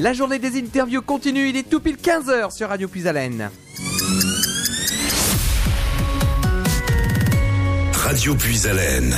La journée des interviews continue, il est tout pile 15h sur Radio Puisalène. Radio Puisalène.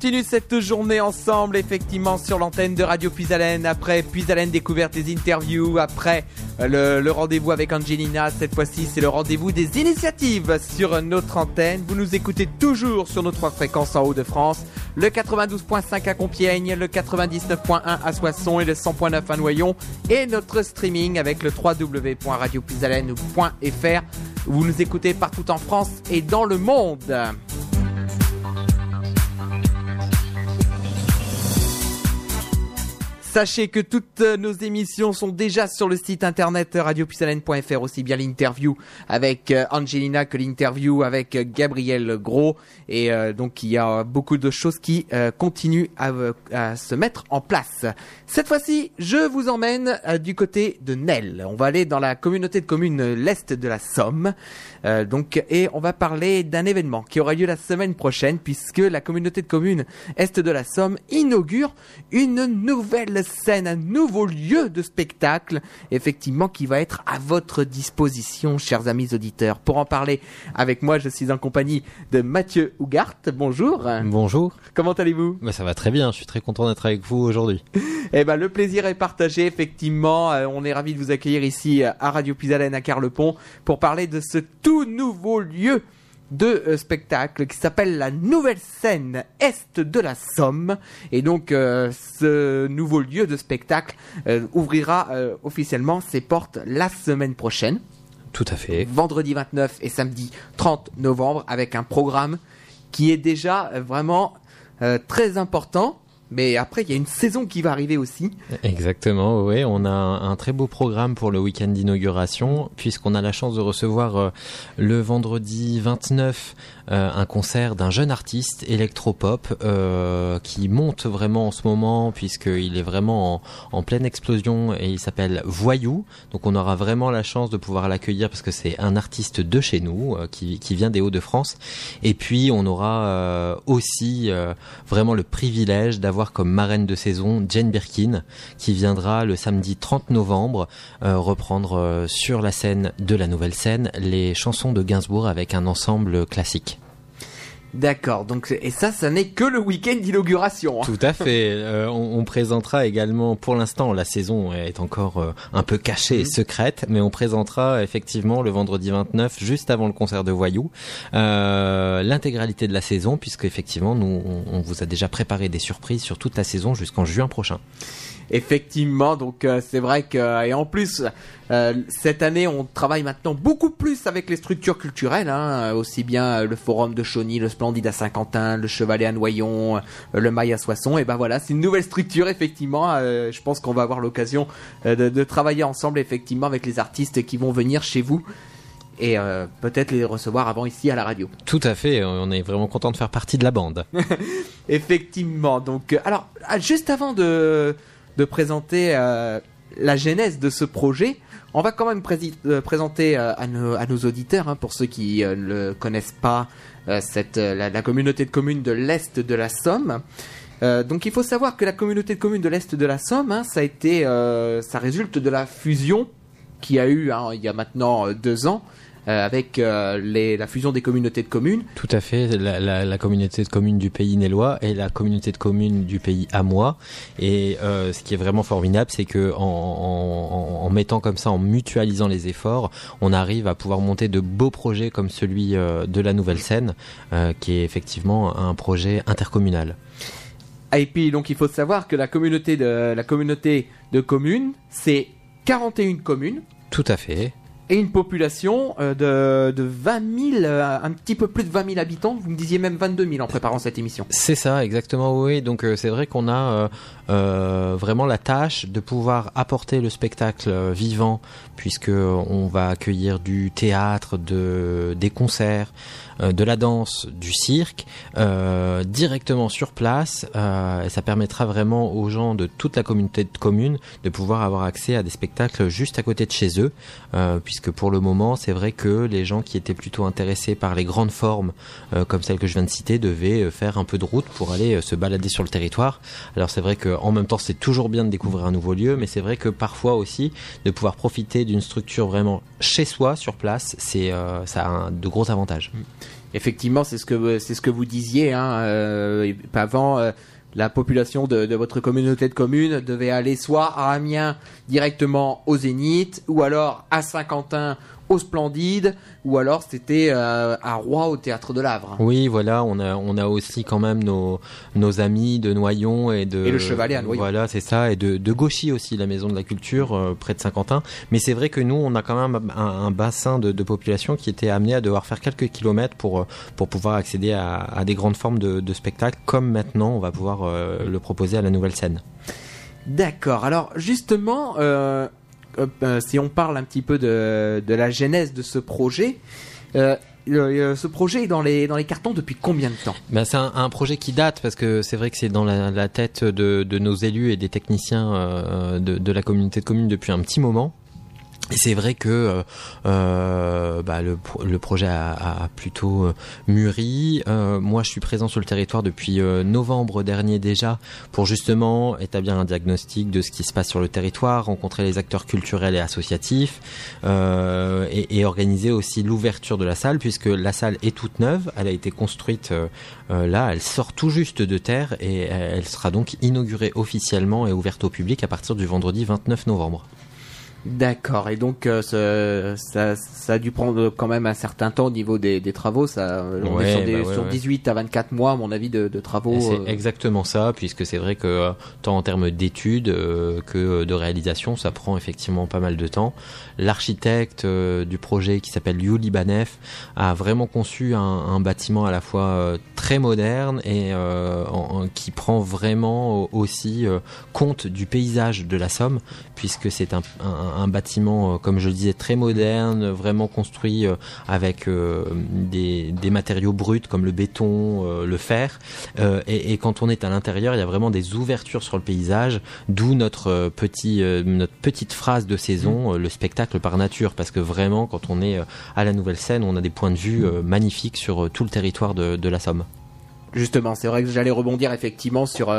Continue cette journée ensemble, effectivement, sur l'antenne de Radio Puisalène. Après Puisalène découverte des interviews, après euh, le, le rendez-vous avec Angelina. Cette fois-ci, c'est le rendez-vous des initiatives sur notre antenne. Vous nous écoutez toujours sur nos trois fréquences en Haut-de-France. Le 92.5 à Compiègne, le 99.1 à Soissons et le 100.9 à Noyon. Et notre streaming avec le www.radiopuisalène.fr. Vous nous écoutez partout en France et dans le monde. Sachez que toutes euh, nos émissions sont déjà sur le site internet radiopuisalène.fr, aussi bien l'interview avec euh, Angelina que l'interview avec euh, Gabriel Gros. Et euh, donc il y a beaucoup de choses qui euh, continuent à, se mettre en place. Cette fois-ci, je vous emmène euh, du côté de Nel. On va aller dans la communauté de communes euh, l'Est de la Somme. Euh, donc, et on va parler d'un événement qui aura lieu la semaine prochaine puisque la communauté de communes Est de la Somme inaugure une nouvelle scène, un nouveau lieu de spectacle, effectivement, qui va être à votre disposition, chers amis auditeurs. Pour en parler avec moi, je suis en compagnie de Mathieu Hougart. Bonjour. Bonjour. Comment allez-vous? Bah, ça va très bien, je suis très content d'être avec vous aujourd'hui. Eh ben, le plaisir est partagé, effectivement. Euh, on est ravis de vous accueillir ici euh, à Radio Puisalène à Carlepont pour parler de ce tout nouveau lieu de euh, spectacle qui s'appelle la Nouvelle Scène Est de la Somme. Et donc, euh, ce nouveau lieu de spectacle euh, ouvrira officiellement ses portes la semaine prochaine, Tout à fait. vendredi 29 et samedi 30 novembre, avec un programme qui est déjà vraiment euh, très important. Mais après, il y a une saison qui va arriver aussi. Exactement, oui. On a un, très beau programme pour le week-end d'inauguration, puisqu'on a la chance de recevoir euh, le vendredi 29 euh, un concert d'un jeune artiste électropop euh, qui monte vraiment en ce moment, puisqu'il est vraiment en, pleine explosion et il s'appelle Voyou. Donc on aura vraiment la chance de pouvoir l'accueillir parce que c'est un artiste de chez nous, euh, qui, qui vient des Hauts-de-France. Et puis on aura euh, aussi euh, vraiment le privilège d'avoir comme marraine de saison Jane Birkin qui viendra le samedi 30 novembre euh, reprendre sur la scène de la nouvelle scène les chansons de Gainsbourg avec un ensemble classique. D'accord. Donc, et ça, ça n'est que le week-end d'inauguration. hein. Tout à fait. Euh, on, on présentera également, pour l'instant, la saison est encore euh, un peu cachée et secrète, mais on présentera effectivement le vendredi 29, juste avant le concert de Voyou, euh, l'intégralité de la saison, puisque effectivement, nous, on, on vous a déjà préparé des surprises sur toute la saison jusqu'en juin prochain. Effectivement, donc euh, c'est vrai que et en plus euh, cette année on travaille maintenant beaucoup plus avec les structures culturelles, hein, aussi bien euh, le Forum de Chauny, le Splendide à Saint-Quentin, le Chevalet à Noyon, euh, le Mail à Soissons. Et ben voilà, c'est une nouvelle structure effectivement. euh, je pense qu'on va avoir l'occasion euh, de, de travailler ensemble effectivement avec les artistes qui vont venir chez vous et euh, peut-être les recevoir avant ici à la radio. Tout à fait. On est vraiment content de faire partie de la bande. Effectivement. Donc, euh, alors, ah, juste avant de, de présenter euh, la genèse de ce projet, on va quand même euh, présenter euh, à, nos, auditeurs, hein, pour ceux qui ne connaissent pas, cette, la, communauté de communes de l'Est de la Somme. Donc il faut savoir que la communauté de communes de l'Est de la Somme, hein, ça a été, ça résulte de la fusion qui a eu hein, il y a maintenant deux ans euh, avec euh, les, la fusion des communautés de communes. Tout à fait, la, la, la communauté de communes du pays Nélois et la communauté de communes du pays Amois. Et euh, ce qui est vraiment formidable, c'est que en, en, en mettant comme ça, en mutualisant les efforts, on arrive à pouvoir monter de beaux projets comme celui de la nouvelle euh, qui est effectivement un projet intercommunal. Et puis donc il faut savoir que la communauté de la communauté de communes, c'est 41 communes Tout à fait. Et une population euh, de, de 20 000, euh, un petit peu plus de 20 000 habitants. Vous me disiez même 22 000 en préparant cette émission. C'est ça, exactement, oui. Donc euh, c'est vrai qu'on a vraiment la tâche de pouvoir apporter le spectacle vivant, puisque on va accueillir du théâtre, de, des concerts, de la danse, du cirque, euh, directement sur place. euh, et ça permettra vraiment aux gens de toute la communauté de communes de pouvoir avoir accès à des spectacles juste à côté de chez eux, euh, puisque pour le moment, c'est vrai que les gens qui étaient plutôt intéressés par les grandes formes, euh, comme celle que je viens de citer, devaient euh, faire un peu de route pour aller euh, se balader sur le territoire. Alors c'est vrai qu'en même temps, c'est toujours bien de découvrir un nouveau lieu, mais c'est vrai que parfois aussi, de pouvoir profiter d'une structure vraiment chez soi, sur place, c'est euh, ça a de gros avantages. Effectivement, c'est ce que c'est ce que vous disiez. Hein, euh, avant, euh, la population de, de votre communauté de communes devait aller soit à Amiens directement au Zénith, ou alors à Saint-Quentin au Splendide, ou alors c'était euh, à Roy au théâtre de l'Avre. Oui, voilà, on a on a aussi quand même nos nos amis de Noyon et de Et le Chevalet à Noyon. Voilà, c'est ça, et de de Gauchy aussi, la maison de la culture euh, près de Saint-Quentin. Mais c'est vrai que nous, on a quand même un, un bassin de, de population qui était amené à devoir faire quelques kilomètres pour euh, pour pouvoir accéder à, à des grandes formes de, de spectacles, comme maintenant on va pouvoir euh, le proposer à la nouvelle scène. D'accord. Alors justement, euh, si on parle un petit peu de, la genèse de ce projet, euh, ce projet est dans les cartons depuis combien de temps? Ben, c'est un, projet qui date parce que c'est vrai que c'est dans la, tête de, nos élus et des techniciens euh, de la communauté de communes depuis un petit moment. C'est vrai que euh, euh, bah, le, pro- le projet a, plutôt euh, mûri. Moi, je suis présent sur le territoire depuis novembre dernier déjà pour justement établir un diagnostic de ce qui se passe sur le territoire, rencontrer les acteurs culturels et associatifs et, organiser aussi l'ouverture de la salle puisque la salle est toute neuve. Elle a été construite là, elle sort tout juste de terre et elle sera donc inaugurée officiellement et ouverte au public à partir du vendredi 29 novembre. D'accord. Et donc euh, ce- ça, ça a dû prendre quand même un certain temps au niveau des, des travaux. Ça, on Ouais, est sur, des, bah ouais, sur ouais. 18 à 24 mois, à mon avis, de, de travaux. C'est euh, exactement ça, puisque c'est vrai que euh, tant en termes d'études euh, que de réalisation, ça prend effectivement pas mal de temps. L'architecte euh, du projet qui s'appelle Liu Libanef a vraiment conçu un, bâtiment à la fois euh, très moderne et euh, qui prend vraiment aussi compte du paysage de la Somme, puisque c'est un, bâtiment, comme je le disais, très moderne, vraiment construit avec des, matériaux bruts comme le béton, le fer. Et, quand on est à l'intérieur, il y a vraiment des ouvertures sur le paysage, d'où notre petit, notre petite phrase de saison, le spectacle par nature, parce que vraiment, quand on est euh, à la nouvelle scène, on a des points de vue euh, magnifiques sur euh, tout le territoire de, de la Somme. Justement, c'est vrai que j'allais rebondir effectivement sur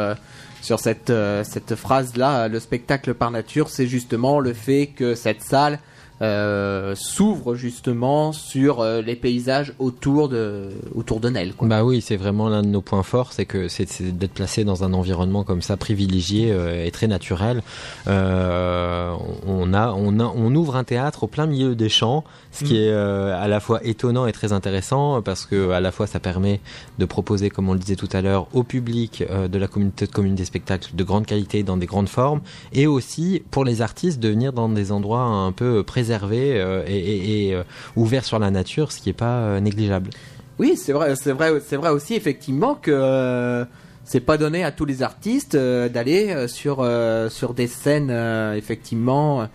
sur cette cette phrase là. Le spectacle par nature, c'est justement le fait que cette salle euh, s'ouvre justement sur euh, les paysages autour de autour de Nel. Quoi. Bah oui, c'est vraiment l'un de nos points forts, c'est que c'est d'être placé dans un environnement comme ça privilégié euh, et très naturel. Euh, on a, on a, on ouvre un théâtre au plein milieu des champs, ce qui est euh, à la fois étonnant et très intéressant parce que à la fois ça permet de proposer, comme on le disait tout à l'heure, au public de la communauté de communes des spectacles de grande qualité dans des grandes formes, et aussi pour les artistes de venir dans des endroits un peu préservés euh, et, euh, ouverts sur la nature, ce qui est pas euh, négligeable. Oui, c'est vrai, c'est vrai, c'est vrai aussi effectivement que c'est pas donné à tous les artistes d'aller sur sur des scènes effectivement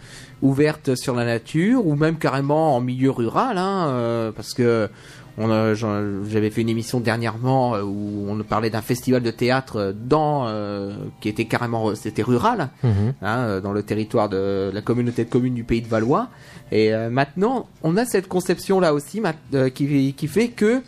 ouvertes sur la nature ou même carrément en milieu rural, hein, parce que j'avais fait une émission dernièrement euh, où on parlait d'un festival de théâtre dans euh, qui était carrément c'était rural Mhm. hein, euh, dans le territoire de la communauté de communes du Pays de Valois. Et euh, maintenant, on a cette conception là aussi euh, qui, qui fait que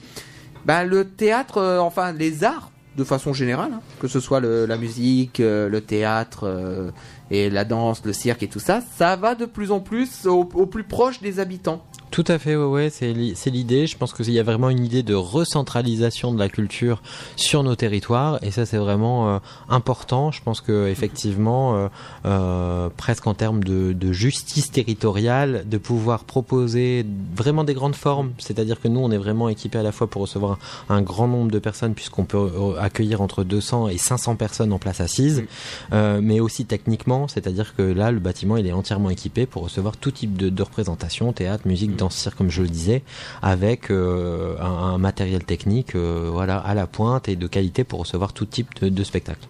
bah, le théâtre, euh, enfin les arts de façon générale, hein, que ce soit le- la musique, euh, le théâtre euh, et la danse, le cirque et tout ça, ça va de plus en plus au, au plus proche des habitants. Tout à fait, ouais, ouais c'est l'idée. Je pense qu'il y a vraiment une idée de recentralisation de la culture sur nos territoires, et ça c'est vraiment euh, important. Je pense que effectivement, euh, euh, presque en termes de, de, justice territoriale, de pouvoir proposer vraiment des grandes formes, c'est-à-dire que nous on est vraiment équipés à la fois pour recevoir un, grand nombre de personnes, puisqu'on peut accueillir entre 200 et 500 personnes en place assise, mm. mais aussi techniquement, c'est-à-dire que là le bâtiment il est entièrement équipé pour recevoir tout type de, de représentation, théâtre, musique, danse, comme je le disais, avec un, un, matériel technique, voilà, à la pointe et de qualité pour recevoir tout type de, spectacle.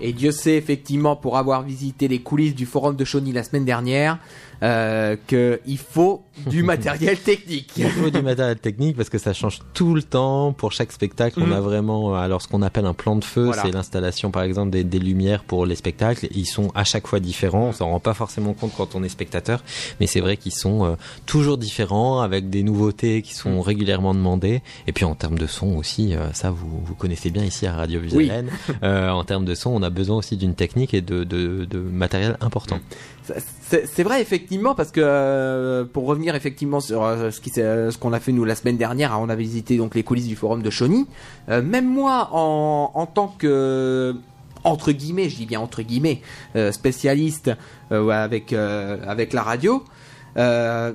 Et Dieu sait effectivement pour avoir visité les coulisses du forum de Chauny la semaine dernière, euh, qu'il faut du matériel technique. Il faut du matériel technique parce que ça change tout le temps. Pour chaque spectacle, on a mm. vraiment alors ce qu'on appelle un plan de feu, c'est l'installation par exemple des, des, lumières pour les spectacles. Ils sont à chaque fois différents. On s'en rend pas forcément compte quand on est spectateur, mais c'est vrai qu'ils sont euh, toujours différents avec des nouveautés qui sont mm. régulièrement demandées. Et puis en termes de son aussi, euh, ça vous, vous connaissez bien ici à Radio Visualen. Euh, en termes de son, on a besoin aussi d'une technique et de, de, de matériel important. C'est vrai effectivement parce que euh, pour revenir effectivement sur euh, euh, ce qu'on a fait nous la semaine dernière, hein, on a visité donc les coulisses du forum de Chauny. même moi en, en tant que entre guillemets, je dis bien entre guillemets, spécialiste avec avec la radio, euh,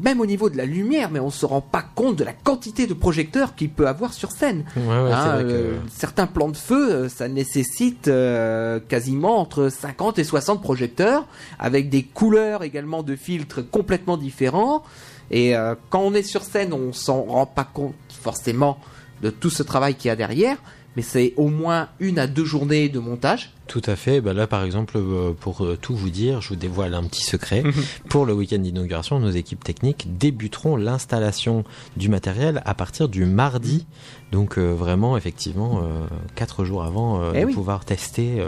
même au niveau de la lumière, mais on se rend pas compte de la quantité de projecteurs qu'il peut avoir sur scène. Hein, euh, certains plans de feu, euh, ça nécessite quasiment entre 50 et 60 projecteurs, avec des couleurs également de filtres complètement différents. Et quand on est sur scène, on s'en rend pas compte forcément de tout ce travail qu'il y a derrière mais c'est au moins une à deux journées de montage. Tout à fait. Bah là, par exemple, euh, pour euh, tout vous dire, je vous dévoile un petit secret. pour le week-end d'inauguration, nos équipes techniques débuteront l'installation du matériel à partir du mardi. Donc euh, vraiment, effectivement, quatre jours avant eh de pouvoir tester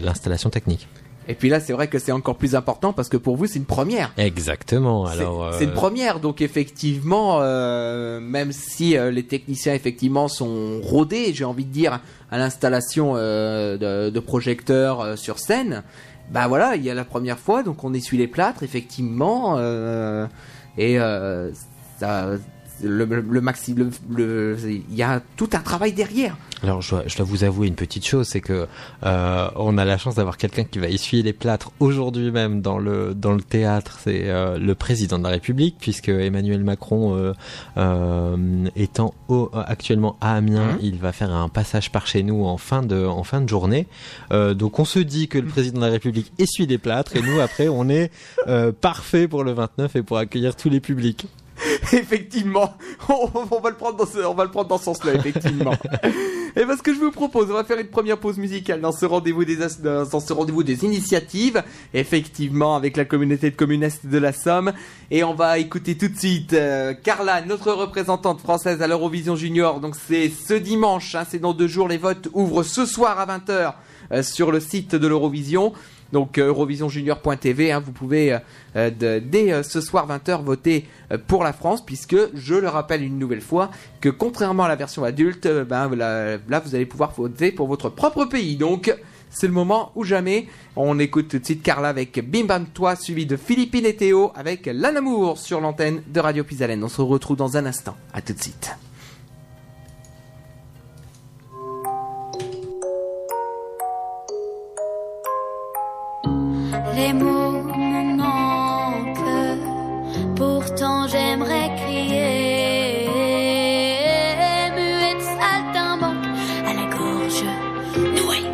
l'installation technique. Et puis là, c'est vrai que c'est encore plus important parce que pour vous, c'est une première. Exactement. Alors, c'est une euh, première, donc effectivement, euh, même si euh, les techniciens effectivement sont rodés, j'ai envie de dire, à l'installation de, de, projecteurs sur scène, bah voilà, il y a la première fois, donc on essuie les plâtres, effectivement, et ça le, le maxi, le, il y a tout un travail derrière. Alors je dois, je dois vous avouer une petite chose, c'est que euh, on a la chance d'avoir quelqu'un qui va essuyer les plâtres aujourd'hui même dans le dans le théâtre. C'est euh, le président de la République, puisque Emmanuel Macron euh, euh étant au, actuellement à Amiens, mmh. il va faire un passage par chez nous en fin de en fin de journée. Donc on se dit que le président de la République essuie les plâtres et nous après on est parfait pour le 29 et pour accueillir tous les publics. effectivement, on, va le prendre dans ce, on va le prendre dans ce sens-là, effectivement. Et parce que je vous propose, on va faire une première pause musicale dans ce rendez-vous des, dans ce rendez-vous des initiatives, effectivement, avec la communauté de communes de la Somme. Et on va écouter tout de suite euh, Carla, notre représentante française à l'Eurovision Junior. Donc c'est ce dimanche, hein, c'est dans deux jours, les votes ouvrent ce soir à 20h euh, sur le site de l'Eurovision. Donc euh, eurovisionjunior.tv, hein, vous pouvez euh, dès euh, ce soir 20h voter pour la France, puisque je le rappelle une nouvelle fois que contrairement à la version adulte, ben, là, vous allez pouvoir voter pour votre propre pays. Donc c'est le moment ou jamais. On écoute tout de suite Carla avec Bim Bam Toi, suivi de Philippine et Théo avec L'Anamour sur l'antenne de Radio Pisalène. On se retrouve dans un instant. À tout de suite. Les mots me manquent, pourtant j'aimerais crier. Muette saltimbanque à la gorge nouée.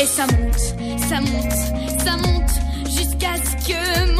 Et ça monte, ça monte, ça monte, jusqu'à ce que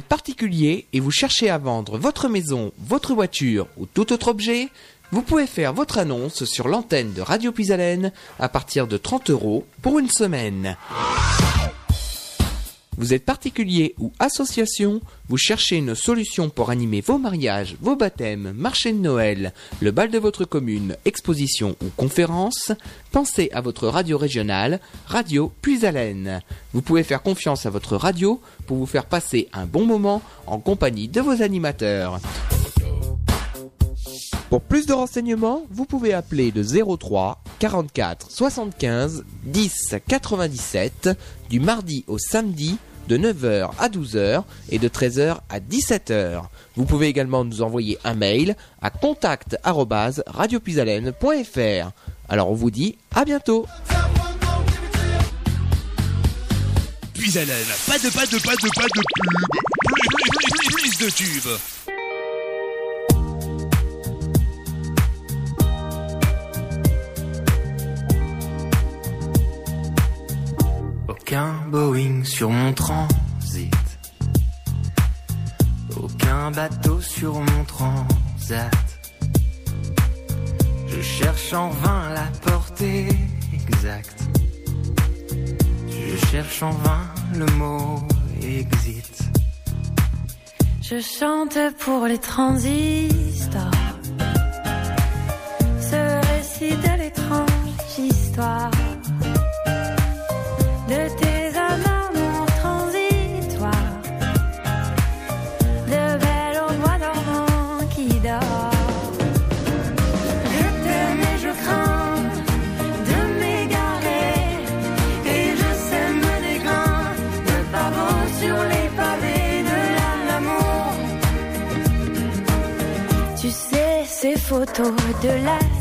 Particulier et vous cherchez à vendre votre maison, votre voiture ou tout autre objet Vous pouvez faire votre annonce sur l'antenne de Radio Puisalène à partir de 30 euros pour une semaine. Vous êtes particulier ou association, vous cherchez une solution pour animer vos mariages, vos baptêmes, marché de Noël, le bal de votre commune, exposition ou conférence, pensez à votre radio régionale, Radio Puisalène. Vous pouvez faire confiance à votre radio pour vous faire passer un bon moment en compagnie de vos animateurs. Pour plus de renseignements, vous pouvez appeler le 03 44 75 10 97 du mardi au samedi de 9h à 12h et de 13h à 17h. Vous pouvez également nous envoyer un mail à contact@radiopuisalène.fr. Alors on vous dit à bientôt. Puis Hélène, pas de pas de pas de pas de plus de tubes. Sur mon transit. Aucun bateau sur mon transat. Je cherche en vain la portée exacte. Je cherche en vain le mot exit. Je chante pour les transistors. Ce récit de l'étrange histoire photos de l'Asie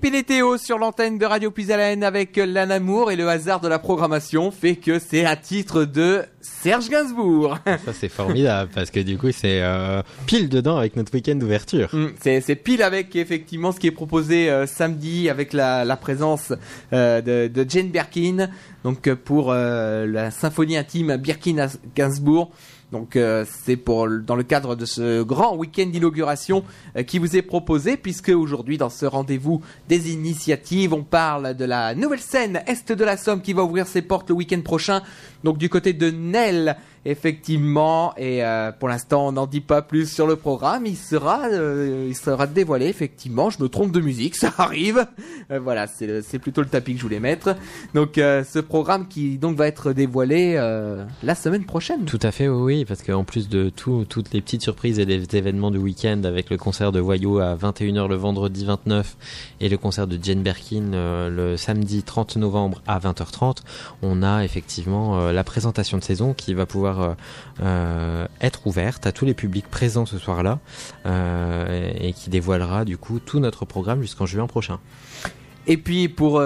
Philippe et Théo sur l'antenne de Radio Puisalène avec l'anamour et le hasard de la programmation fait que c'est un titre de Serge Gainsbourg. Ça c'est formidable parce que du coup c'est euh, pile dedans avec notre week-end d'ouverture. Mm, C'est pile avec effectivement ce qui est proposé euh, samedi avec la, la présence euh, de, de Jane Birkin donc pour la symphonie intime Birkin à Gainsbourg. Donc euh, c'est pour dans le cadre de ce grand week-end d'inauguration euh, qui vous est proposé puisque aujourd'hui dans ce rendez-vous des initiatives on parle de la nouvelle scène Est de la Somme qui va ouvrir ses portes le week-end prochain Donc du côté de Nel, effectivement, et euh, pour l'instant on n'en dit pas plus sur le programme, il sera, euh, il sera dévoilé effectivement. Je me trompe de musique, ça arrive. Euh, voilà, c'est plutôt le tapis que je voulais mettre. Donc euh, ce programme qui donc va être dévoilé euh, la semaine prochaine. Tout à fait, oui, parce qu'en plus de tout, toutes les petites surprises et les événements du week-end avec le concert de Voyou à 21h le vendredi 29 et le concert de Jane Birkin euh, le samedi 30 novembre à 20h30, on a effectivement euh, la présentation de saison qui va pouvoir euh, euh, être ouverte à tous les publics présents ce soir-là et qui dévoilera du coup tout notre programme jusqu'en juin prochain. Et puis pour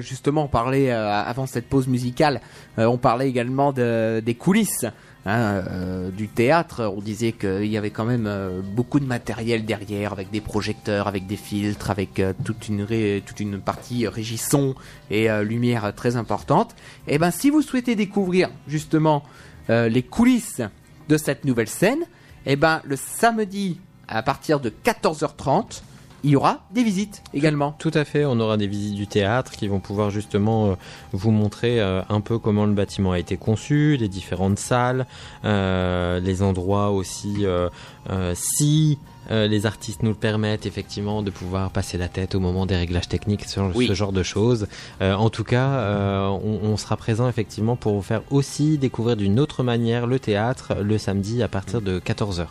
justement parler avant cette pause musicale, on parlait également de, des coulisses hein, euh, du théâtre. On disait qu'il y avait quand même euh, beaucoup de matériel derrière, avec des projecteurs, avec des filtres, avec euh, toute une toute une partie régisson et lumière très importante. Et ben si vous souhaitez découvrir justement les coulisses de cette nouvelle scène, et ben le samedi à partir de 14h30 il y aura des visites également. Tout à fait, on aura des visites du théâtre qui vont pouvoir justement euh, vous montrer euh, un peu comment le bâtiment a été conçu, les différentes salles, euh, les endroits aussi, si les artistes nous le permettent effectivement de pouvoir passer la tête au moment des réglages techniques, ce, Oui. ce genre de choses. En tout cas, on, on sera présent effectivement pour vous faire aussi découvrir d'une autre manière le théâtre le samedi à partir de 14h.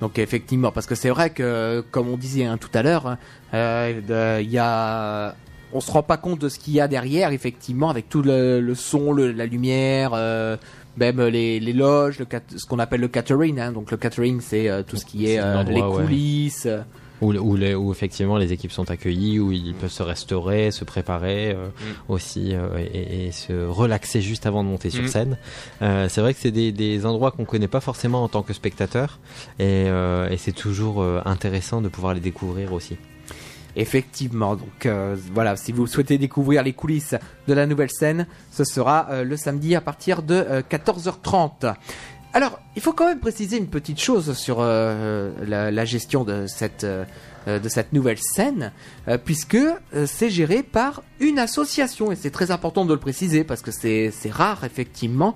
Donc effectivement, parce que c'est vrai que, comme on disait hein, tout à l'heure, euh, il y a, on se rend pas compte de ce qu'il y a derrière, effectivement, avec tout le, le son, le- la lumière, euh, même les, les loges, le ce qu'on appelle le catering. hein. donc le catering, c'est euh, tout ce qui est C'est euh, les coulisses. euh, Où, où, les- où effectivement les équipes sont accueillies, où ils peuvent se restaurer, se préparer euh, aussi euh, et, et se relaxer juste avant de monter sur Mm. scène. Euh, c'est vrai que c'est des, des endroits qu'on connaît pas forcément en tant que spectateur et, euh, et c'est toujours euh, intéressant de pouvoir les découvrir aussi. Effectivement, donc euh, voilà, si vous souhaitez découvrir les coulisses de la nouvelle scène, ce sera euh, le samedi à partir de euh, 14h30. Alors, il faut quand même préciser une petite chose sur euh, la, gestion de cette, euh, euh, nouvelle scène, puisque c'est géré par une association, et c'est très important de le préciser, parce que c'est rare, effectivement,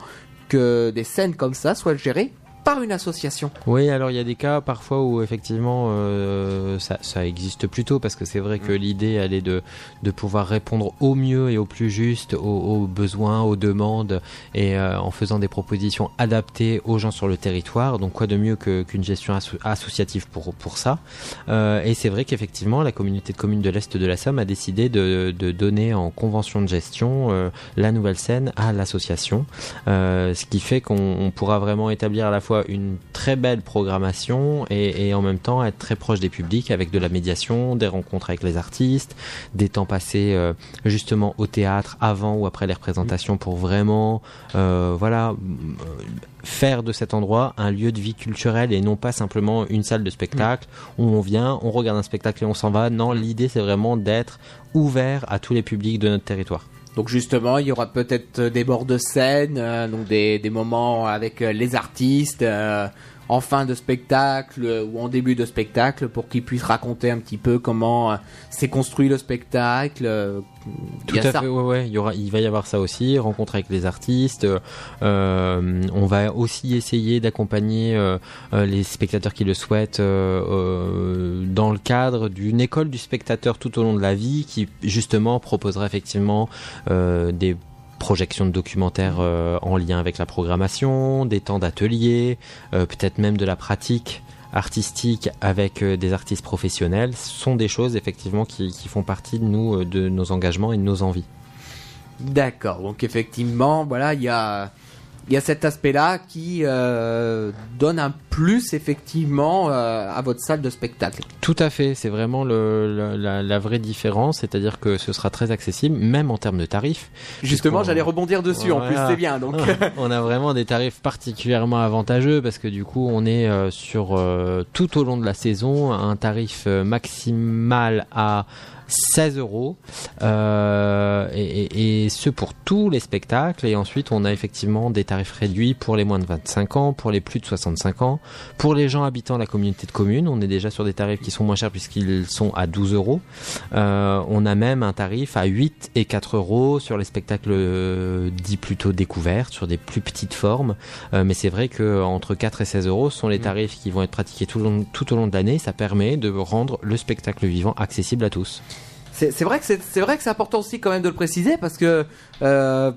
que des scènes comme ça soient gérées par une association. Oui, alors il y a des cas parfois où effectivement euh, ça, ça existe plutôt parce que c'est vrai que l'idée elle est de, de pouvoir répondre au mieux et au plus juste aux, aux besoins, aux demandes et euh, en faisant des propositions adaptées aux gens sur le territoire. Donc quoi de mieux que- qu'une gestion asso- associative pour, pour ça? Euh, et c'est vrai qu'effectivement la communauté de communes de l'Est de la Somme a décidé de, de donner en convention de gestion la nouvelle scène à l'association. Ce qui fait qu'on on pourra vraiment établir à la fois une très belle programmation et, en même temps être très proche des publics avec de la médiation, des rencontres avec les artistes, des temps passés euh, justement au théâtre avant ou après les représentations pour vraiment euh, voilà euh, faire de cet endroit un lieu de vie culturelle et non pas simplement une salle de spectacle où on vient, on regarde un spectacle et on s'en va. Non, l'idée c'est vraiment d'être ouvert à tous les publics de notre territoire. Donc justement, il y aura peut-être euh, des bords de scène, euh, donc des, moments avec euh, les artistes en fin de spectacle euh, ou en début de spectacle pour qu'ils puissent raconter un petit peu comment euh, s'est construit le spectacle. il Tout à ça. fait, ouais, ouais. Il y aura, il va y avoir ça aussi, rencontre avec les artistes. euh, on va aussi essayer d'accompagner euh, les spectateurs qui le souhaitent euh, dans le cadre d'une école du spectateur tout au long de la vie, qui justement proposera effectivement des projections de documentaires euh, en lien avec la programmation, des temps d'atelier, euh, peut-être même de la pratique artistique avec euh, des artistes professionnels sont des choses effectivement qui, font partie de nous, de nos engagements et de nos envies. D'accord. Donc effectivement, voilà, il y a il y a cet aspect-là qui euh, donne un plus effectivement euh, à votre salle de spectacle. Tout à fait, c'est vraiment le, le- la, la vraie différence, c'est-à-dire que ce sera très accessible, même en termes de tarifs. Justement, j'allais rebondir dessus. En plus, c'est bien. Donc on a vraiment des tarifs particulièrement avantageux parce que du coup on est euh, sur tout au long de la saison un tarif maximal à 16 euros euh, et, ce pour tous les spectacles et ensuite on a effectivement des tarifs réduits pour les moins de 25 ans, pour les plus de 65 ans Pour les gens habitant la communauté de communes, on est déjà sur des tarifs qui sont moins chers puisqu'ils sont à 12 euros. Euh, on a même un tarif à 8 et 4 euros sur les spectacles euh, dits plutôt découverts, sur des plus petites formes. Mais c'est vrai que entre 4 et 16 euros sont les tarifs qui vont être pratiqués tout, au long- tout au long de l'année. Ça permet de rendre le spectacle vivant accessible à tous. C'est vrai que c'est important aussi quand même de le préciser parce que euh,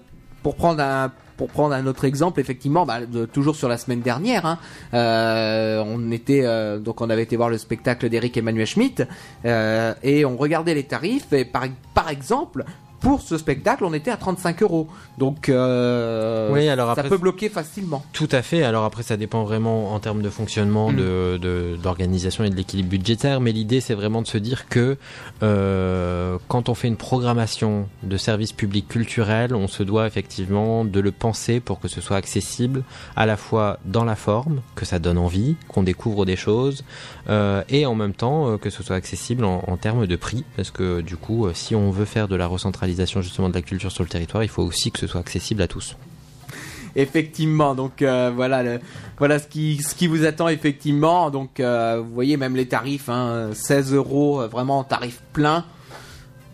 pour prendre un autre exemple, effectivement, bah, toujours sur la semaine dernière, hein, euh, on était euh, donc on avait été voir le spectacle d'Eric Emmanuel Schmitt euh, et on regardait les tarifs et par exemple pour ce spectacle on était à 35 euros donc euh, Oui, alors ça peut bloquer facilement. Tout à fait. Alors après, ça dépend vraiment en termes de fonctionnement, Mm. de- d'organisation et de l'équilibre budgétaire. Mais l'idée, c'est vraiment de se dire que euh, quand on fait une programmation de services publics culturels, on se doit effectivement de le penser pour que ce soit accessible à la fois dans la forme, que ça donne envie, qu'on découvre des choses, euh, et en même temps euh, que ce soit accessible en, termes de prix. Parce que du coup, euh, si on veut faire de la recentralisation justement de la culture sur le territoire, il faut aussi que ce soit accessible à tous. Effectivement, donc euh, voilà, le- voilà ce qui, ce qui vous attend effectivement. Donc euh, vous voyez même les tarifs, hein, 16 euros, euh, vraiment tarif plein.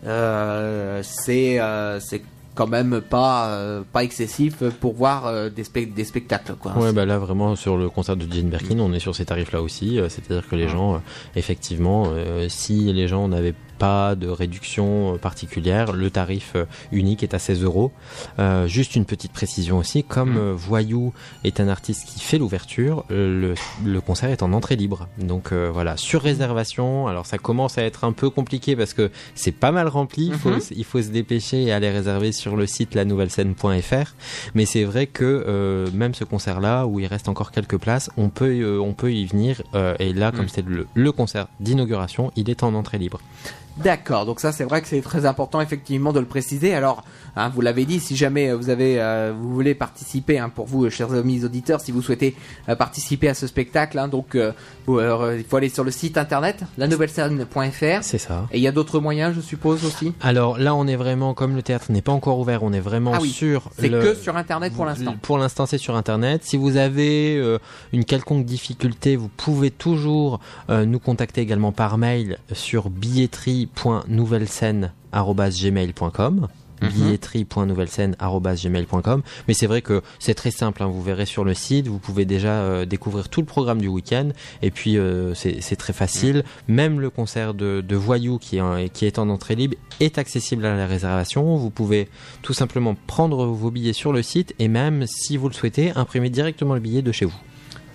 Euh, c'est euh, c'est quand même pas euh, pas excessif pour voir euh, des, spec- des spectacles quoi. Ouais, bah là vraiment sur le concert de Jane Birkin, on est sur ces tarifs-là aussi. euh, C'est-à-dire que les gens, euh, effectivement, si les gens n'avaient pas de réduction euh, particulière, le tarif euh, unique est à 16 euros. Euh, Juste une petite précision aussi, comme euh, Voyou est un artiste qui fait l'ouverture, le, le concert est en entrée libre. Donc voilà, sur réservation. Alors ça commence à être un peu compliqué parce que c'est pas mal rempli. Il faut, Mhm. il faut se dépêcher et aller réserver sur le site lanouvellescène.fr. Mais c'est vrai que euh, même ce concert-là, où il reste encore quelques places, on peut, euh, on peut y venir. euh, et là, comme Mm. c'est le, le concert d'inauguration, il est en entrée libre. D'accord, donc ça c'est vrai que c'est très important effectivement de le préciser. Alors, hein, vous l'avez dit, si jamais euh, vous avez, euh, vous voulez participer, hein, pour vous, euh, chers amis auditeurs, si vous souhaitez euh, participer à ce spectacle, hein, donc euh, vous, il faut aller sur le site internet, lanouvellescène.fr. C'est ça. Et il y a d'autres moyens, je suppose aussi. Alors là, on est vraiment, comme le théâtre n'est pas encore ouvert, on est vraiment Ah oui, sur. C'est le- que sur internet pour l'instant. Pour l'instant, c'est sur Internet. Si vous avez une quelconque difficulté, vous pouvez toujours nous contacter également par mail sur Mhm. billetterie.nouvellescène@gmail.com mais c'est vrai que c'est très simple hein. vous verrez sur le site vous pouvez déjà euh, découvrir tout le programme du week-end. Et puis euh, c'est très facile. Même le concert de, de Voyou qui est, qui est en entrée libre est accessible à la réservation. Vous pouvez tout simplement prendre vos billets sur le site et même si vous le souhaitez imprimer directement le billet de chez vous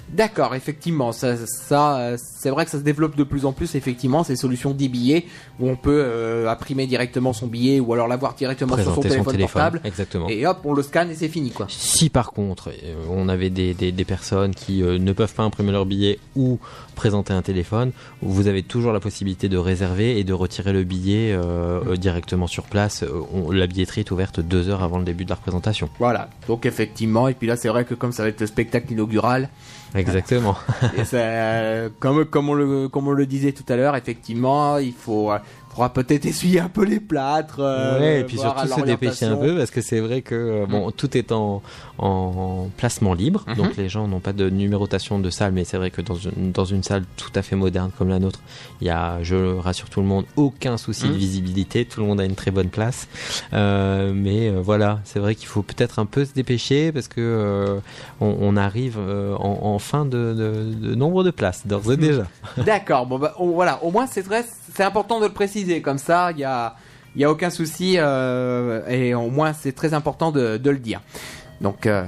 D'accord, effectivement, ça, ça c'est vrai que ça se développe de plus en plus, effectivement, ces solutions d'e-billets où on peut euh, imprimer directement son billet ou alors l'avoir directement sur son téléphone, son téléphone portable. exactement Et hop, on le scanne et c'est fini, quoi. Si par contre euh, on avait des, des, des personnes qui euh, ne peuvent pas imprimer leur billet ou présenter un téléphone, vous avez toujours la possibilité de réserver et de retirer le billet euh, euh, directement sur place. Euh, on- la billetterie est ouverte deux heures avant le début de la représentation. Voilà, donc effectivement, et puis là c'est vrai que comme ça va être le spectacle inaugural, Exactement. et ça, euh, comme, comme, on le, comme on le disait tout à l'heure, effectivement, il faut, faudra peut-être essuyer un peu les plâtres. euh, ouais, et puis surtout se dépêcher un peu parce que c'est vrai que euh, bon, tout est en, en placement libre, Mhm. donc les gens n'ont pas de numérotation de salle, mais c'est vrai que dans une, dans une salle tout à fait moderne comme la nôtre, il y a, je rassure tout le monde, aucun souci de visibilité, tout le monde a une très bonne place. Euh, mais voilà, c'est vrai qu'il faut peut-être un peu se dépêcher parce que euh, on, on arrive en, en fin de, de- de nombre de places d'ores et déjà. D'accord, bon bah on- voilà, au moins c'est vrai, c'est important de le préciser, comme ça il y a, il y a aucun souci, euh, et au moins c'est très important de, de le dire. Donc, euh,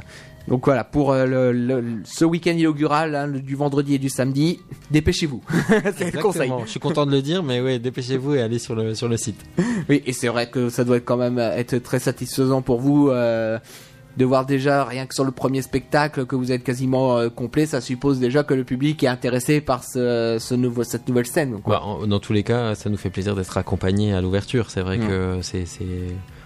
donc voilà, pour euh, le, le- ce week-end inaugural hein, du vendredi et du samedi, dépêchez-vous, c'est le conseil. Je suis content de le dire, mais ouais, dépêchez-vous et allez sur le sur le site. Oui, et c'est vrai que ça doit être quand même être très satisfaisant pour vous euh, de voir déjà rien que sur le premier spectacle que vous êtes quasiment euh, complet. Ça suppose déjà que le public est intéressé par ce, ce nouveau, cette nouvelle scène. Quoi. Bah, en- dans tous les cas, ça nous fait plaisir d'être accompagnés à l'ouverture. C'est vrai que c'est,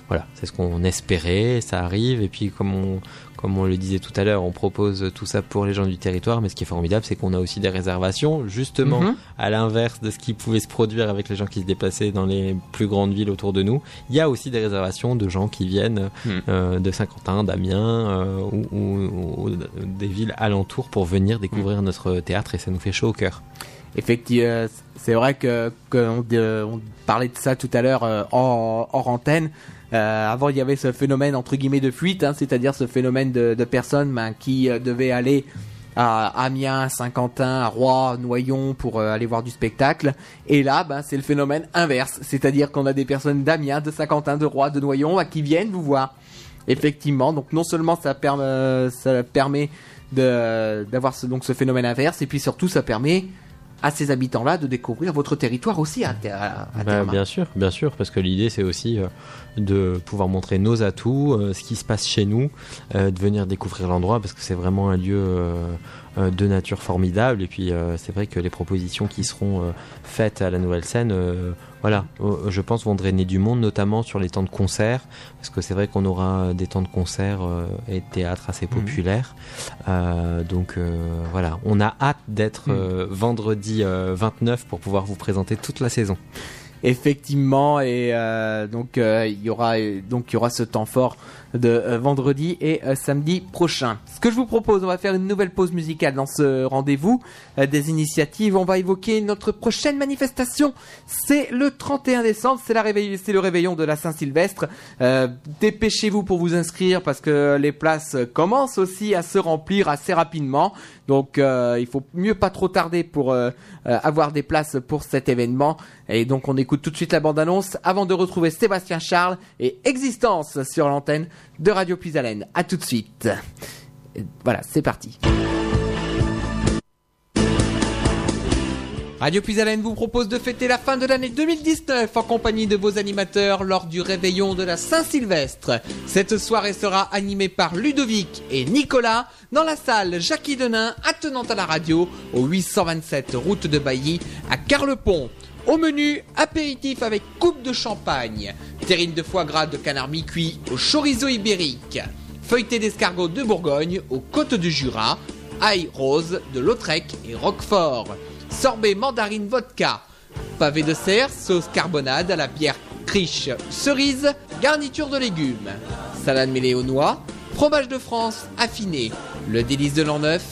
voilà, c'est ce qu'on espérait, ça arrive, et puis comme on, comme on le disait tout à l'heure, on propose tout ça pour les gens du territoire, mais ce qui est formidable, c'est qu'on a aussi des réservations, justement, Mhm. à l'inverse de ce qui pouvait se produire avec les gens qui se déplaçaient dans les plus grandes villes autour de nous. Il y a aussi des réservations de gens qui viennent Mhm. euh, de Saint-Quentin, d'Amiens euh, ou, ou- ou des villes alentours pour venir découvrir notre théâtre, et ça nous fait chaud au cœur. Effectivement, c'est vrai que qu'on euh, on parlait de ça tout à l'heure euh, hors, hors antenne. Euh, avant, il y avait ce phénomène entre guillemets de fuite, hein, c'est-à-dire ce phénomène de, de personnes ben, qui euh, devaient aller à Amiens, Saint-Quentin, à Roy, Noyon pour euh, aller voir du spectacle. Et là, ben, c'est le phénomène inverse, c'est-à-dire qu'on a des personnes d'Amiens, de Saint-Quentin, de Roy, de Noyon ben, qui viennent vous voir. Effectivement, donc non seulement ça, permet ça permet de- d'avoir ce, donc ce phénomène inverse, et puis surtout ça permet à ces habitants-là de découvrir votre territoire aussi à, à, à Bah, terme. bien sûr, bien sûr, parce que l'idée c'est aussi euh, de pouvoir montrer nos atouts, euh, ce qui se passe chez nous, euh, de venir découvrir l'endroit parce que c'est vraiment un lieu euh, de nature formidable. Et puis c'est vrai que les propositions qui seront faites à la nouvelle scène, voilà, je pense vont drainer du monde, notamment sur les temps de concert, parce que c'est vrai qu'on aura des temps de concert et de théâtre assez populaires. Euh, donc voilà, on a hâte d'être euh, vendredi euh, 29 pour pouvoir vous présenter toute la saison. Effectivement, et euh, donc euh, il y aura euh, donc il y aura ce temps fort de euh, vendredi et samedi prochain. Ce que je vous propose, on va faire une nouvelle pause musicale dans ce rendez-vous des initiatives. On va évoquer notre prochaine manifestation. C'est le 31 décembre, c'est la réveil- c'est le réveillon de la Saint-Sylvestre. Dépêchez-vous pour vous inscrire parce que les places commencent aussi à se remplir assez rapidement. Donc euh, il faut mieux pas trop tarder pour euh, euh, avoir des places pour cet événement. Et donc on écoute tout de suite la bande-annonce avant de retrouver Sébastien Charles et Existence sur l'antenne de Radio Puisalène. À tout de suite. Voilà, c'est parti. Radio Puisalène vous propose de fêter la fin de l'année 2019 en compagnie de vos animateurs lors du réveillon de la Saint-Sylvestre. Cette soirée sera animée par Ludovic et Nicolas dans la salle Jackie Denain attenante à la radio au 827 route de Bailly à Carlepont. Au menu, apéritif avec coupe de champagne, terrine de foie gras de canard mi-cuit au chorizo ibérique, feuilleté d'escargot de Bourgogne aux côtes du Jura, ail rose de Lautrec et Roquefort, sorbet mandarine vodka, pavé de cerf, sauce carbonade à la bière criche, cerise, garniture de légumes, salade mêlée aux noix, fromage de France affiné, le délice de l'an neuf,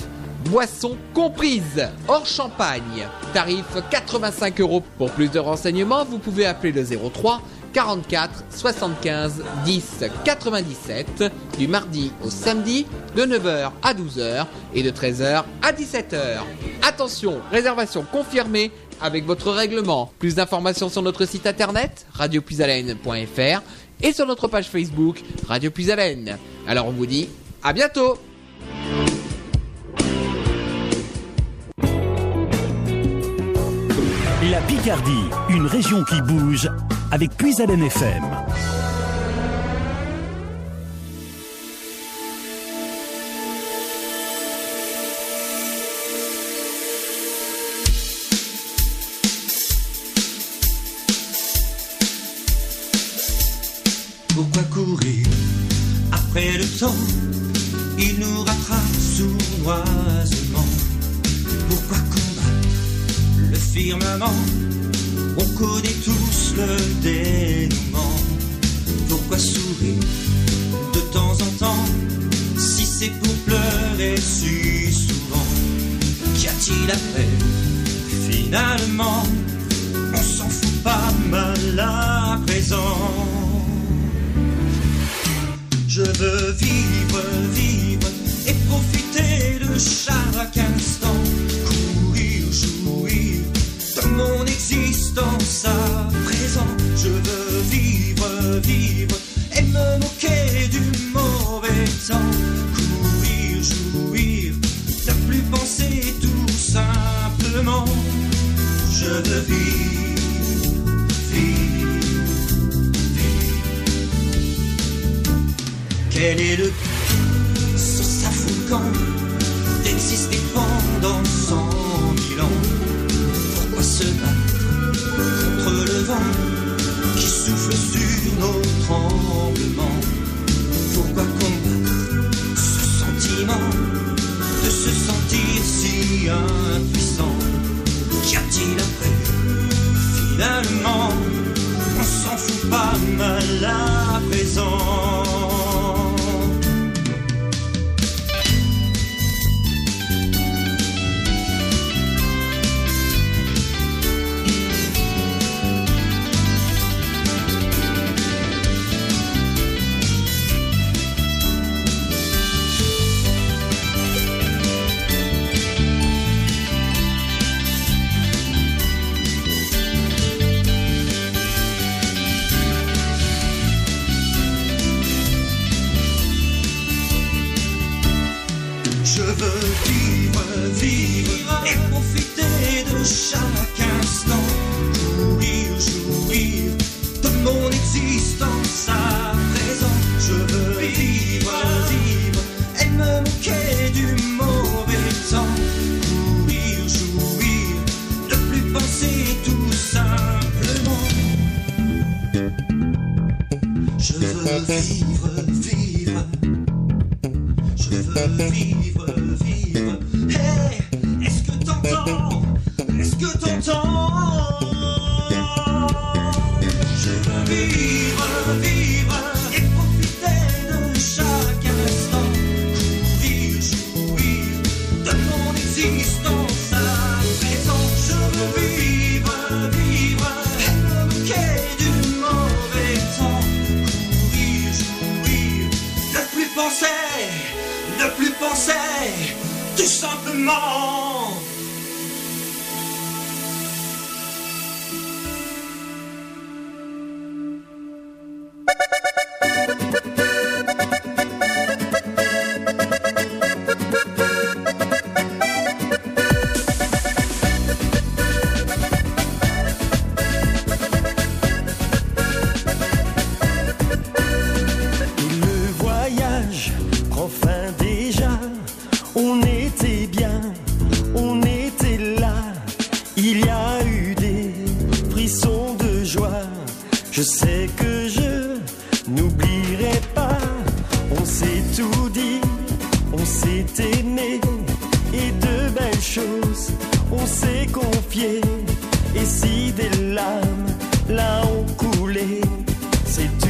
boisson comprise, hors champagne, tarif 85 euros. Pour plus de renseignements, vous pouvez appeler le 03 44 75 10 97 du mardi au samedi de 9h à 12h et de 13h à 17h. Attention, réservation confirmée avec votre règlement. Plus d'informations sur notre site internet radiopuisalène.fr et sur notre page Facebook Radio Puisalène. Alors on vous dit à bientôt La Picardie, une région qui bouge avec Puisalène FM. Veux vivre, vivre, Quel est le sur sa fourgon d'exister pendant cent love. veux vivre, vivre. Je veux vivre. voulez, c'est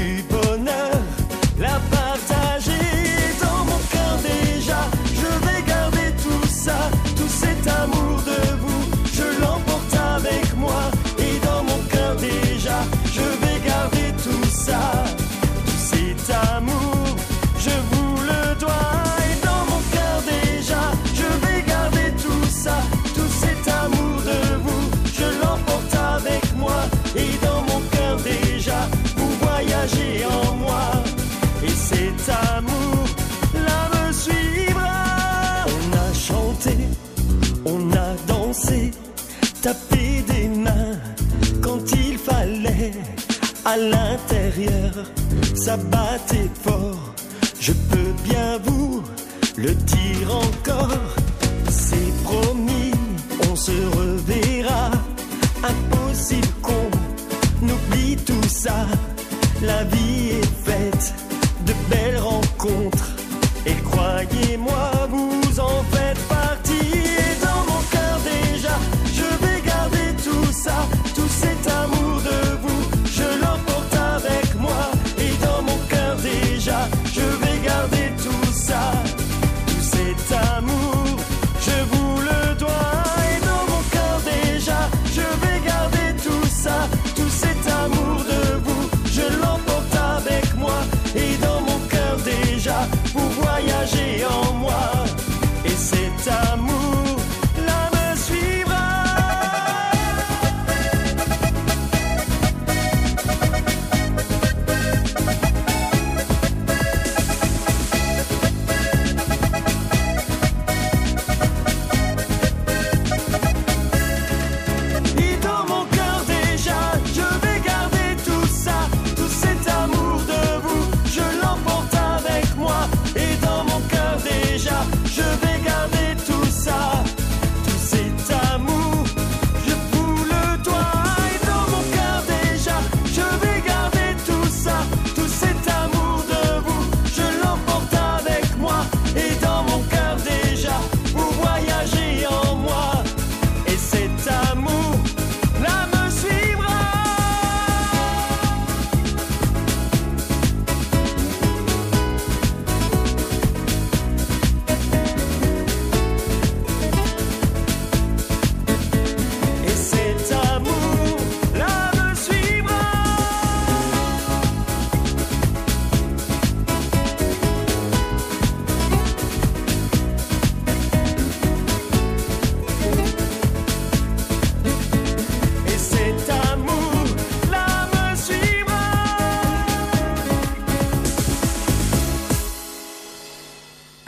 sabate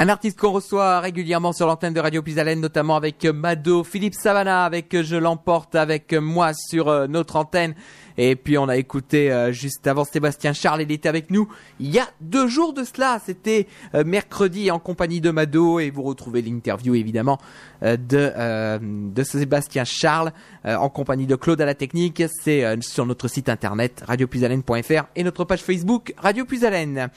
Un artiste qu'on reçoit régulièrement sur l'antenne de Radio Pisalène, notamment avec Mado, Philippe Savana, avec Je l'emporte avec moi sur euh, notre antenne. Et puis on a écouté euh, juste avant Sébastien Charles, il était avec nous il y a deux jours de cela. C'était euh, mercredi en compagnie de Mado et vous retrouvez l'interview évidemment euh, de, euh, de Sébastien Charles euh, en compagnie de Claude à la technique. C'est euh, sur notre site internet radiopuisalène.fr et notre page Facebook Radio Puisalène.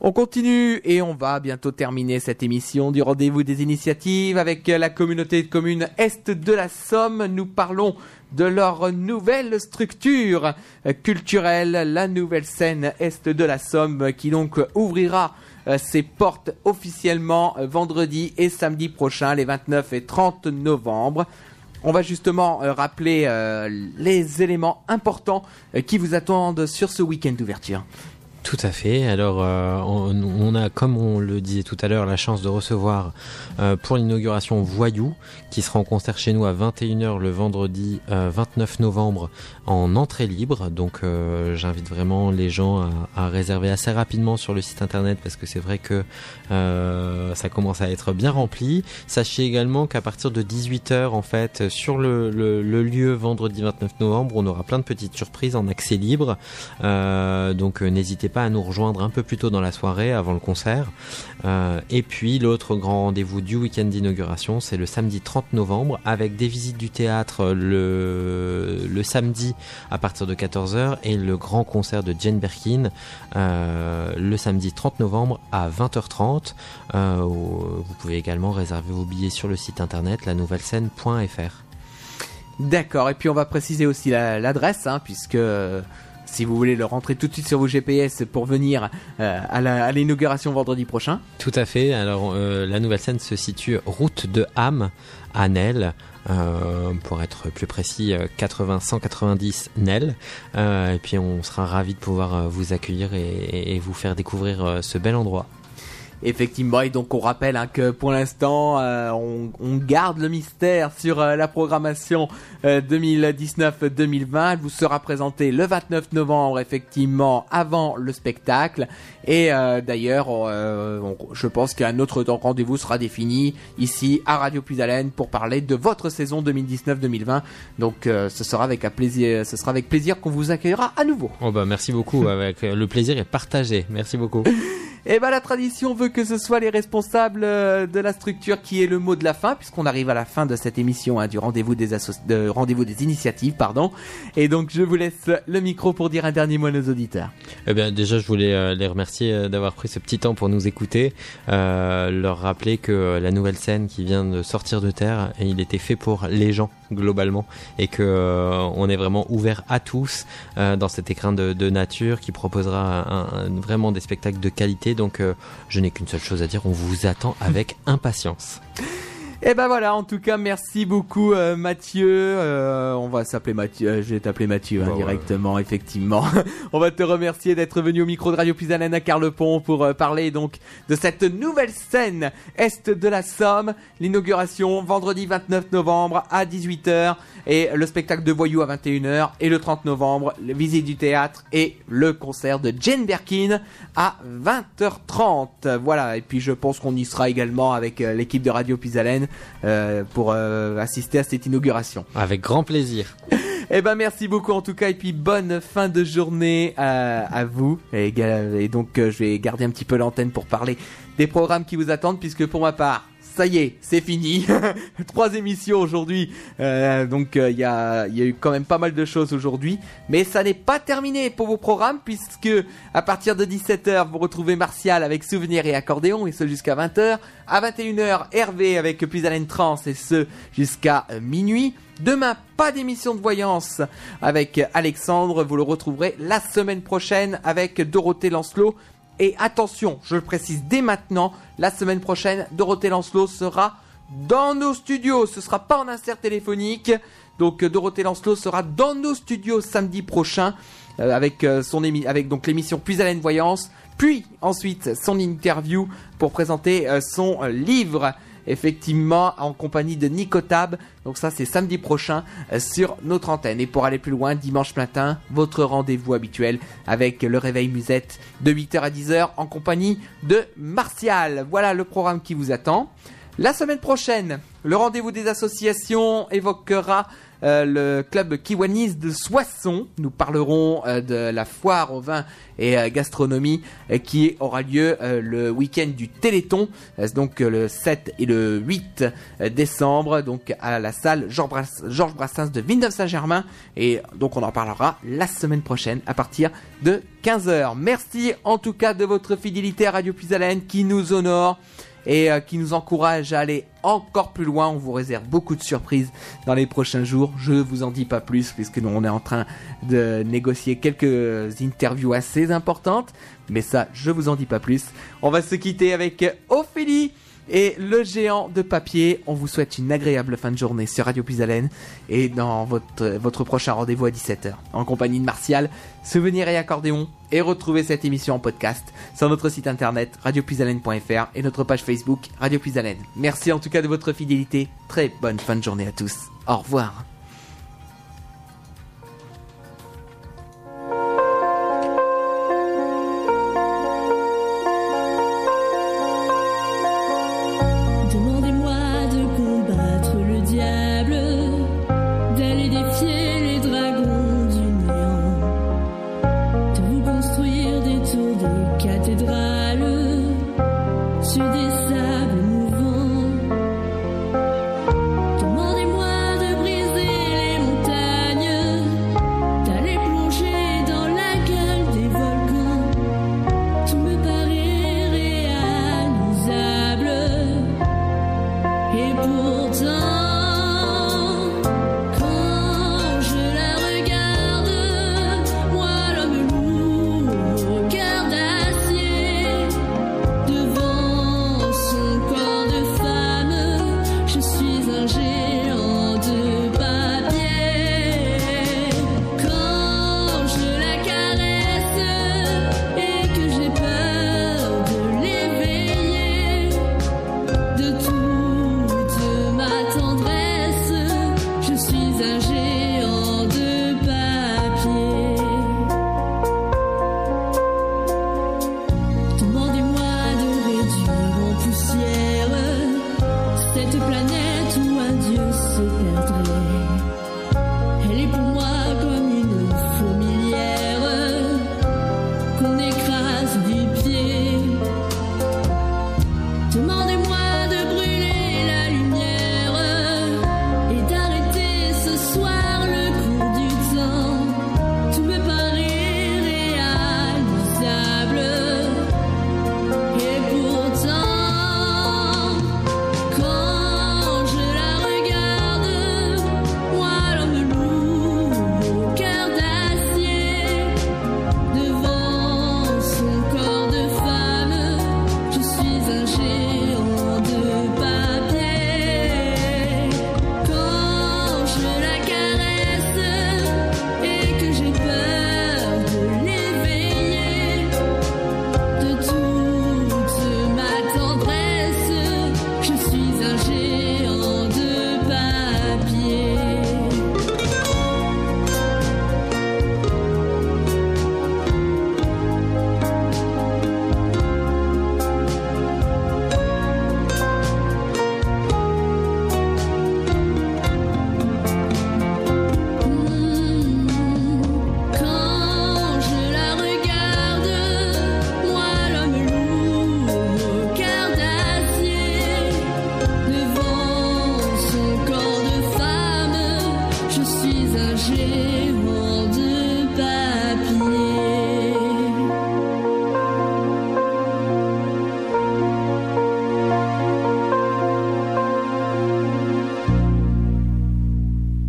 On continue et on va bientôt terminer cette émission du rendez-vous des initiatives avec la communauté de communes Est de la Somme. Nous parlons de leur nouvelle structure culturelle, la nouvelle scène Est de la Somme qui donc ouvrira euh, ses portes officiellement euh, vendredi et samedi prochain, les 29 et 30 novembre. On va justement euh, rappeler les éléments importants qui vous attendent sur ce week-end d'ouverture. Tout à fait. Alors, euh, on, a, comme on le disait tout à l'heure, la chance de recevoir euh, pour l'inauguration Voyou, qui sera en concert chez nous à 21h le vendredi euh, 29 novembre en entrée libre. Donc, euh, j'invite vraiment les gens à, réserver assez rapidement sur le site internet parce que c'est vrai que euh, ça commence à être bien rempli. Sachez également qu'à partir de 18h, en fait, sur le, lieu vendredi 29 novembre, on aura plein de petites surprises en accès libre. Euh, donc, n'hésitez pas à nous rejoindre un peu plus tôt dans la soirée, avant le concert. Euh, et puis, l'autre grand rendez-vous du week-end d'inauguration, c'est le samedi 30 novembre, avec des visites du théâtre le, samedi à partir de 14h et le grand concert de Jane Birkin euh, le samedi 30 novembre à 20h30. Euh, vous pouvez également réserver vos billets sur le site internet la. D'accord, et puis on va préciser aussi la- l'adresse, hein, puisque si vous voulez le rentrer tout de suite sur vos GPS pour venir euh, à l'inauguration vendredi prochain. Tout à fait. Alors, euh, la nouvelle scène se situe route de Ham à Nel. euh, pour être plus précis, euh, 80 190 Nel. Et puis, on sera ravis de pouvoir vous accueillir et, vous faire découvrir ce bel endroit. Effectivement, et donc on rappelle hein, que pour l'instant, euh, on, on garde le mystère sur euh, la programmation euh, 2019-2020. Elle vous sera présentée le 29 novembre, effectivement, avant le spectacle. Et euh, d'ailleurs, euh, je pense qu'un autre rendez-vous sera défini ici à Radio Puisalène pour parler de votre saison 2019-2020. Donc, euh, ce sera avec un plaisir, ce sera avec plaisir qu'on vous accueillera à nouveau. Oh bah merci beaucoup. Avec euh, le plaisir est partagé. Merci beaucoup. Et ben la tradition veut que ce soit les responsables euh, de la structure qui est le mot de la fin, puisqu'on arrive à la fin de cette émission hein, du rendez-vous des des initiatives, pardon. Et donc je vous laisse le micro pour dire un dernier mot à nos auditeurs. Eh bien, déjà, je voulais euh, les remercier euh, d'avoir pris ce petit temps pour nous écouter, leur rappeler que la nouvelle scène qui vient de sortir de terre, il était fait pour les gens globalement, et que euh, on est vraiment ouvert à tous euh, dans cet écrin de, nature qui proposera vraiment des spectacles de qualité. Donc, euh, je n'ai qu'une seule chose à dire on vous attend avec impatience. Et ben voilà, en tout cas merci beaucoup euh, Mathieu. Euh, on va s'appeler Mathieu, euh, je vais t'appeler Mathieu hein, ouais. directement, effectivement. on va te remercier d'être venu au micro de Radio Pisalène à Carlepont pour parler donc de cette nouvelle scène Est de la Somme. L'inauguration vendredi 29 novembre à 18h et le spectacle de Voyou à 21h et le 30 novembre, le visite du théâtre et le concert de Jane Birkin à 20h30. Voilà, et puis je pense qu'on y sera également avec l'équipe de Radio Pisalène euh, pour euh, assister à cette inauguration. Avec grand plaisir. Eh ben merci beaucoup en tout cas et puis bonne fin de journée à, à vous et, et donc euh, je vais garder un petit peu l'antenne pour parler des programmes qui vous attendent puisque pour ma part ça y est, c'est fini. Trois émissions aujourd'hui, Euh, donc euh, il y, a, eu quand même pas mal de choses aujourd'hui, mais ça n'est pas terminé pour vos programmes puisque à partir de 17h vous retrouvez Martial avec Souvenirs et Accordéon et ce jusqu'à 20h. À 21h Hervé avec Plus Haleine Trans et ce jusqu'à euh, minuit. Demain, pas d'émission de voyance avec Alexandre. Vous le retrouverez la semaine prochaine avec Dorothée Lancelot. Et attention, je le précise dès maintenant, la semaine prochaine, Dorothée Lancelot sera dans nos studios. Ce sera pas en insert téléphonique. Donc euh, Dorothée Lancelot sera dans nos studios samedi prochain euh, avec euh, son l'émission Puis Haleine Voyance, puis ensuite son interview pour présenter son livre effectivement en compagnie de Nicotab. Donc ça c'est samedi prochain euh, sur notre antenne. Et pour aller plus loin, dimanche matin, votre rendez-vous habituel avec le réveil musette de 8h à 10h en compagnie de Martial. Voilà le programme qui vous attend. La semaine prochaine, le rendez-vous des associations évoquera euh, le club Kiwanis de Soissons. Nous parlerons euh, de la foire au vin et euh, gastronomie qui aura lieu le week-end du Téléthon, donc le 7 et le 8 décembre, donc à la salle Georges Brassens de Villeneuve-Saint-Germain. Et donc on en parlera la semaine prochaine à partir de 15h. Merci en tout cas de votre fidélité à Radio Puisalène qui nous honore et euh, qui nous encourage à aller encore plus loin. On vous réserve beaucoup de surprises dans les prochains jours. Je vous en dis pas plus puisque nous on est en train de négocier quelques interviews assez importantes. Mais ça, je vous en dis pas plus. On va se quitter avec Ophélie et le géant de papier. On vous souhaite une agréable fin de journée sur Radio Puisalène et dans votre, prochain rendez-vous à 17h en compagnie de Martial, Souvenirs et accordéon et retrouvez cette émission en podcast sur notre site internet radiopuisalène.fr et notre page Facebook Radio Puisalène. Merci en tout cas de votre fidélité. Très bonne fin de journée à tous. Au revoir.